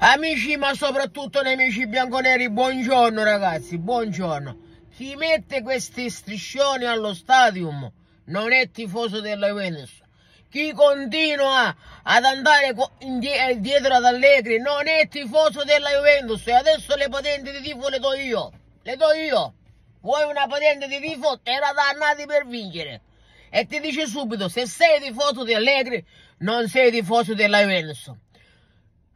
Amici, ma soprattutto nemici bianconeri, buongiorno ragazzi, buongiorno. Chi mette questi striscioni allo stadium non è tifoso della Juventus. Chi continua ad andare eh, dietro ad Allegri non è tifoso della Juventus. E adesso le patenti di tifo le do io. Le do io. Vuoi una patente di tifo? Era dannati per vincere. E ti dice subito, se sei tifoso di Allegri, non sei tifoso della Juventus.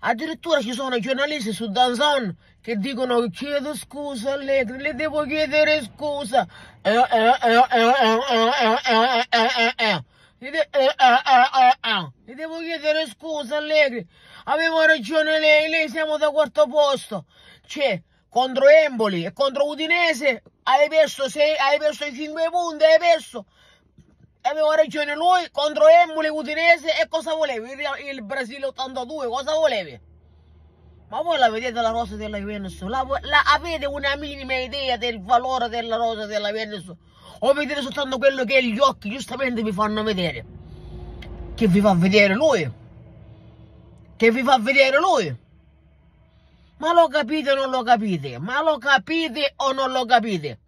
Addirittura ci sono giornalisti su Danzon che dicono chiedo scusa Allegri, le devo chiedere scusa. Le devo chiedere scusa Allegri. Avevo ragione lei, lei siamo da quarto posto. Cioè, contro Emboli e contro Udinese hai perso, sei, hai perso i 5 punti, hai perso aveva ragione lui contro Emboli Udinese e cosa volevi? Il, il Brasile 82, cosa volevi? Ma voi la vedete la rosa della Juventus? La, la, avete una minima idea del valore della rosa della Juventus? O vedete soltanto quello che gli occhi giustamente vi fanno vedere? Che vi fa vedere lui? Che vi fa vedere lui? Ma lo capite o non lo capite? Ma lo capite o non lo capite?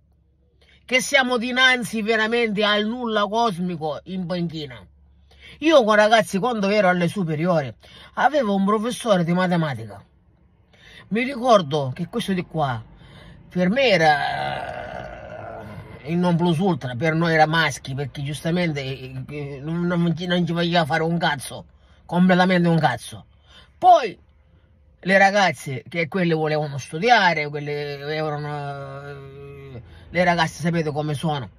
Che siamo dinanzi veramente al nulla cosmico in banchina. Io ragazzi quando ero alle superiori avevo un professore di matematica. Mi ricordo che questo di qua per me era eh, il non plus ultra, per noi era maschi perché giustamente eh, eh, non, ci faceva fare un cazzo, completamente un cazzo. Poi le ragazze che quelle volevano studiare, quelle erano le ragazze sapete come sono?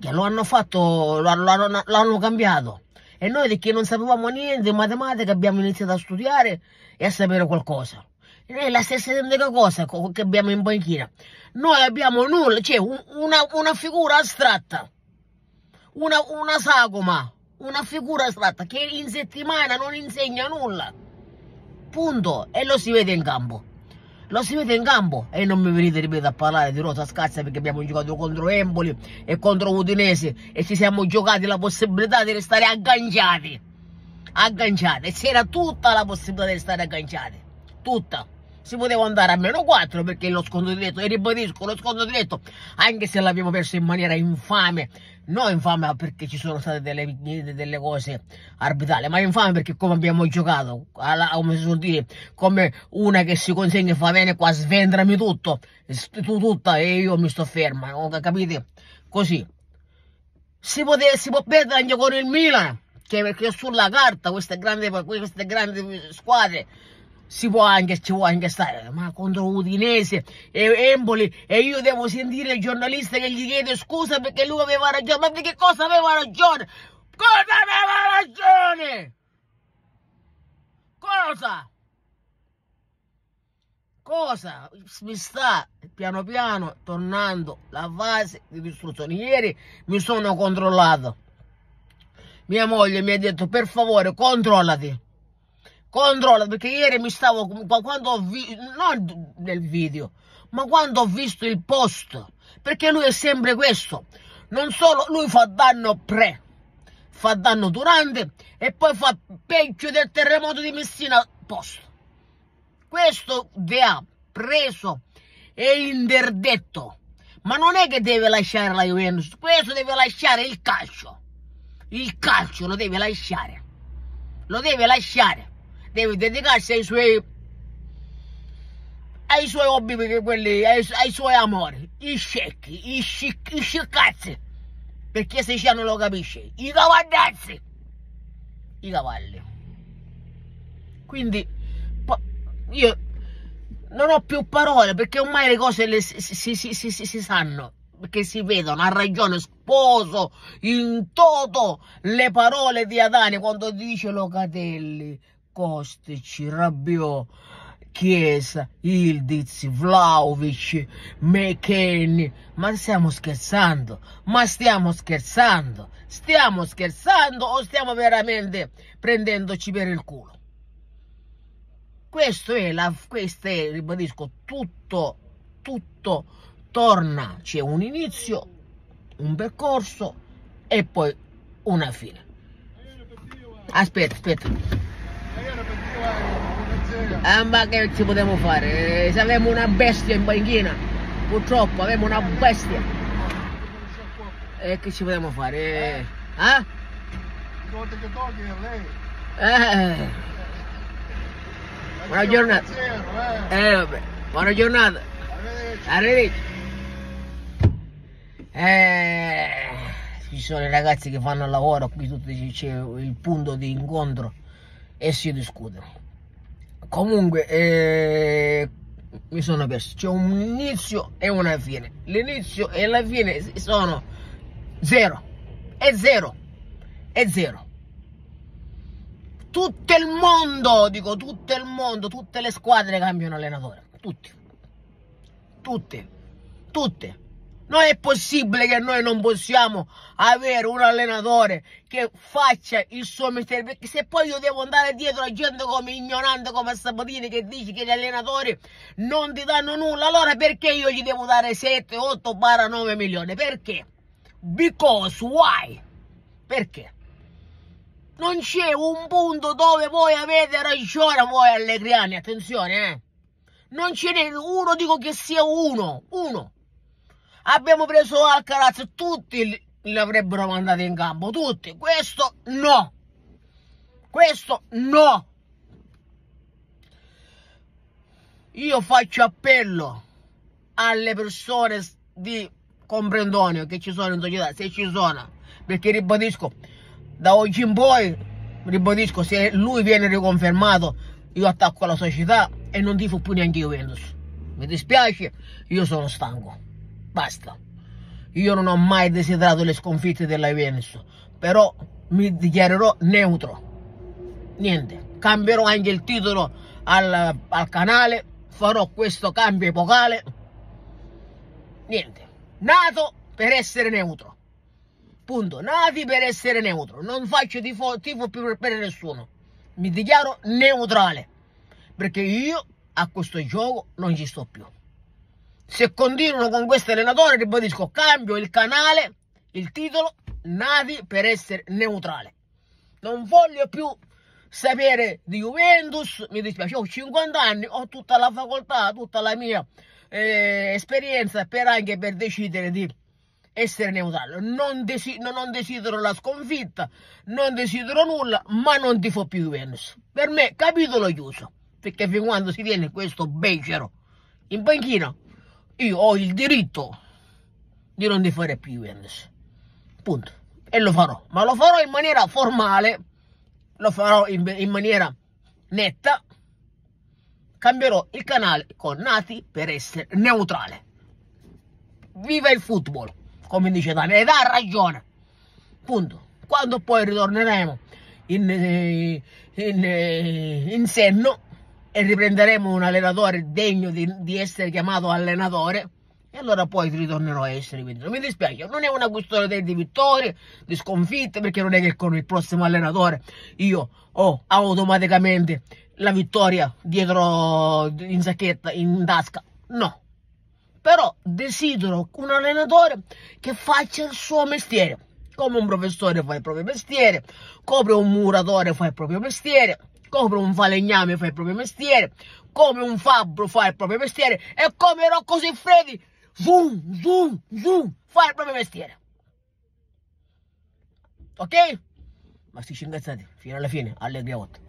Che lo hanno fatto l'hanno cambiato. E noi che non sapevamo niente in matematica abbiamo iniziato a studiare e a sapere qualcosa. È la stessa identica cosa che abbiamo in banchina. Noi abbiamo nulla cioè una, una figura astratta. Una, una sagoma una figura astratta che in settimana non insegna nulla punto e lo si vede in campo. Lo si vede in campo e non mi venite ripeto a parlare di Rosa Scazza perché abbiamo giocato contro Empoli e contro Udinese e ci siamo giocati la possibilità di restare agganciati. Agganciati c'era tutta la possibilità di restare agganciati. Tutta si poteva andare a meno 4 perché lo sconto diretto, e ribadisco, lo sconto diretto, anche se l'abbiamo perso in maniera infame, non infame perché ci sono state delle, delle cose arbitrali, ma infame perché come abbiamo giocato, alla, come si suol dire, come una che si consegna e fa bene qua, svendrami tutto, tu tutta e io mi sto ferma, capite? Così. Si, poteva, si può perdere anche con il Milan, che perché sulla carta queste grandi, queste grandi squadre si può anche, ci può anche stare, ma contro Udinese e Emboli e io devo sentire il giornalista che gli chiede scusa perché lui aveva ragione, ma che cosa aveva ragione? Cosa aveva ragione? Cosa? Cosa mi sta piano piano tornando la fase di distruzione? Ieri mi sono controllato. Mia moglie mi ha detto per favore controllati controlla perché ieri mi stavo quando ho visto non nel video ma quando ho visto il post perché lui è sempre questo non solo lui fa danno pre fa danno durante e poi fa peggio del terremoto di Messina post. Questo vi ha preso e interdetto ma non è che deve lasciare la Juventus questo deve lasciare il calcio il calcio lo deve lasciare lo deve lasciare deve dedicarsi ai suoi ai suoi hobby quelli, ai, ai suoi amori. I scecchi i, scic, i sciccazzi perché se c'è non lo capisce. I cavallazzi. I cavalli. Quindi io non ho più parole perché ormai le cose le, si, si, si, si sanno. Perché si vedono, ha ragione, sposo in toto le parole di Adani quando dice Locatelli, Kostic, Rabiot, Chiesa, Ildiz, Vlaovic, McKenny. Ma stiamo scherzando? Ma stiamo scherzando? Stiamo scherzando o stiamo veramente prendendoci per il culo? Questo è, la, questo è, ribadisco, tutto, tutto torna. C'è un inizio, un percorso e poi una fine. Aspetta, aspetta. Ah, ma che ci potremmo fare? Eh, Se avevamo una bestia in banchina, purtroppo avevamo una bestia. E che ci potremmo fare? Eh? Ah? È lei. Eh, Buona giornata. Eh. eh, vabbè. Buona giornata. Arrivederci. Eh, ci sono i ragazzi che fanno il lavoro, qui tutti c'è il punto di incontro e si discutono. Comunque, eh, mi sono perso. C'è un inizio e una fine. L'inizio e la fine sono zero. È zero. È zero. Tutto il mondo, dico tutto il mondo, tutte le squadre cambiano allenatore. Tutti. Tutte. Tutte. Non è possibile che noi non possiamo avere un allenatore che faccia il suo mestiere, perché se poi io devo andare dietro a gente come ignorante come Sabatini che dice che gli allenatori non ti danno nulla, allora perché io gli devo dare 7, 8, 9 milioni? Perché? Because why? Perché? Non c'è un punto dove voi avete ragione, voi allegriani, attenzione, eh. Non ce n'è uno, dico che sia uno, uno. Abbiamo preso Alcaraz, tutti li, avrebbero mandati in campo, tutti. Questo no. Questo no. Io faccio appello alle persone di comprendonio che ci sono in società, se ci sono, perché ribadisco, da oggi in poi, ribadisco, se lui viene riconfermato, io attacco la società e non tifo più neanche Juventus. Mi dispiace, io sono stanco. Basta. Io non ho mai desiderato le sconfitte della Juventus, però mi dichiarerò neutro. Niente. Cambierò anche il titolo al, al canale, farò questo cambio epocale. Niente. Nato per essere neutro. Punto. Nati per essere neutro. Non faccio tifo, tifo più per, nessuno. Mi dichiaro neutrale. Perché io a questo gioco non ci sto più. Se continuano con questo allenatore, ribadisco, cambio il canale, il titolo, nati per essere neutrale. Non voglio più sapere di Juventus, mi dispiace, ho 50 anni, ho tutta la facoltà, tutta la mia eh, esperienza per anche per decidere di essere neutrale. Non, desi- non desidero la sconfitta, non desidero nulla, ma non tifo più Juventus. Per me, capitolo chiuso, perché fin quando si viene questo becero in panchina, io ho il diritto di non tifare più Juventus. Punto. E lo farò, ma lo farò in maniera formale, lo farò in, in maniera netta. Cambierò il canale con Nati per essere neutrale. Viva il football, come dice Dani, ed ha ragione. Punto. Quando poi ritorneremo in, in, in, in senno e riprenderemo un allenatore degno di, di, essere chiamato allenatore e allora poi ritornerò a essere vincitore. Mi dispiace, non è una questione di vittorie, di sconfitte, perché non è che con il prossimo allenatore io ho automaticamente la vittoria dietro in sacchetta, in tasca. No. Però desidero un allenatore che faccia il suo mestiere. Come un professore fa il proprio mestiere, come un muratore fa il proprio mestiere, come un falegname fa il proprio mestiere, come un fabbro fa il proprio mestiere e come Rocco Siffredi, zoom, zoom, zoom, fa il proprio mestiere. Ok? Ma sti cingazzati, fino alla fine, allegria 8.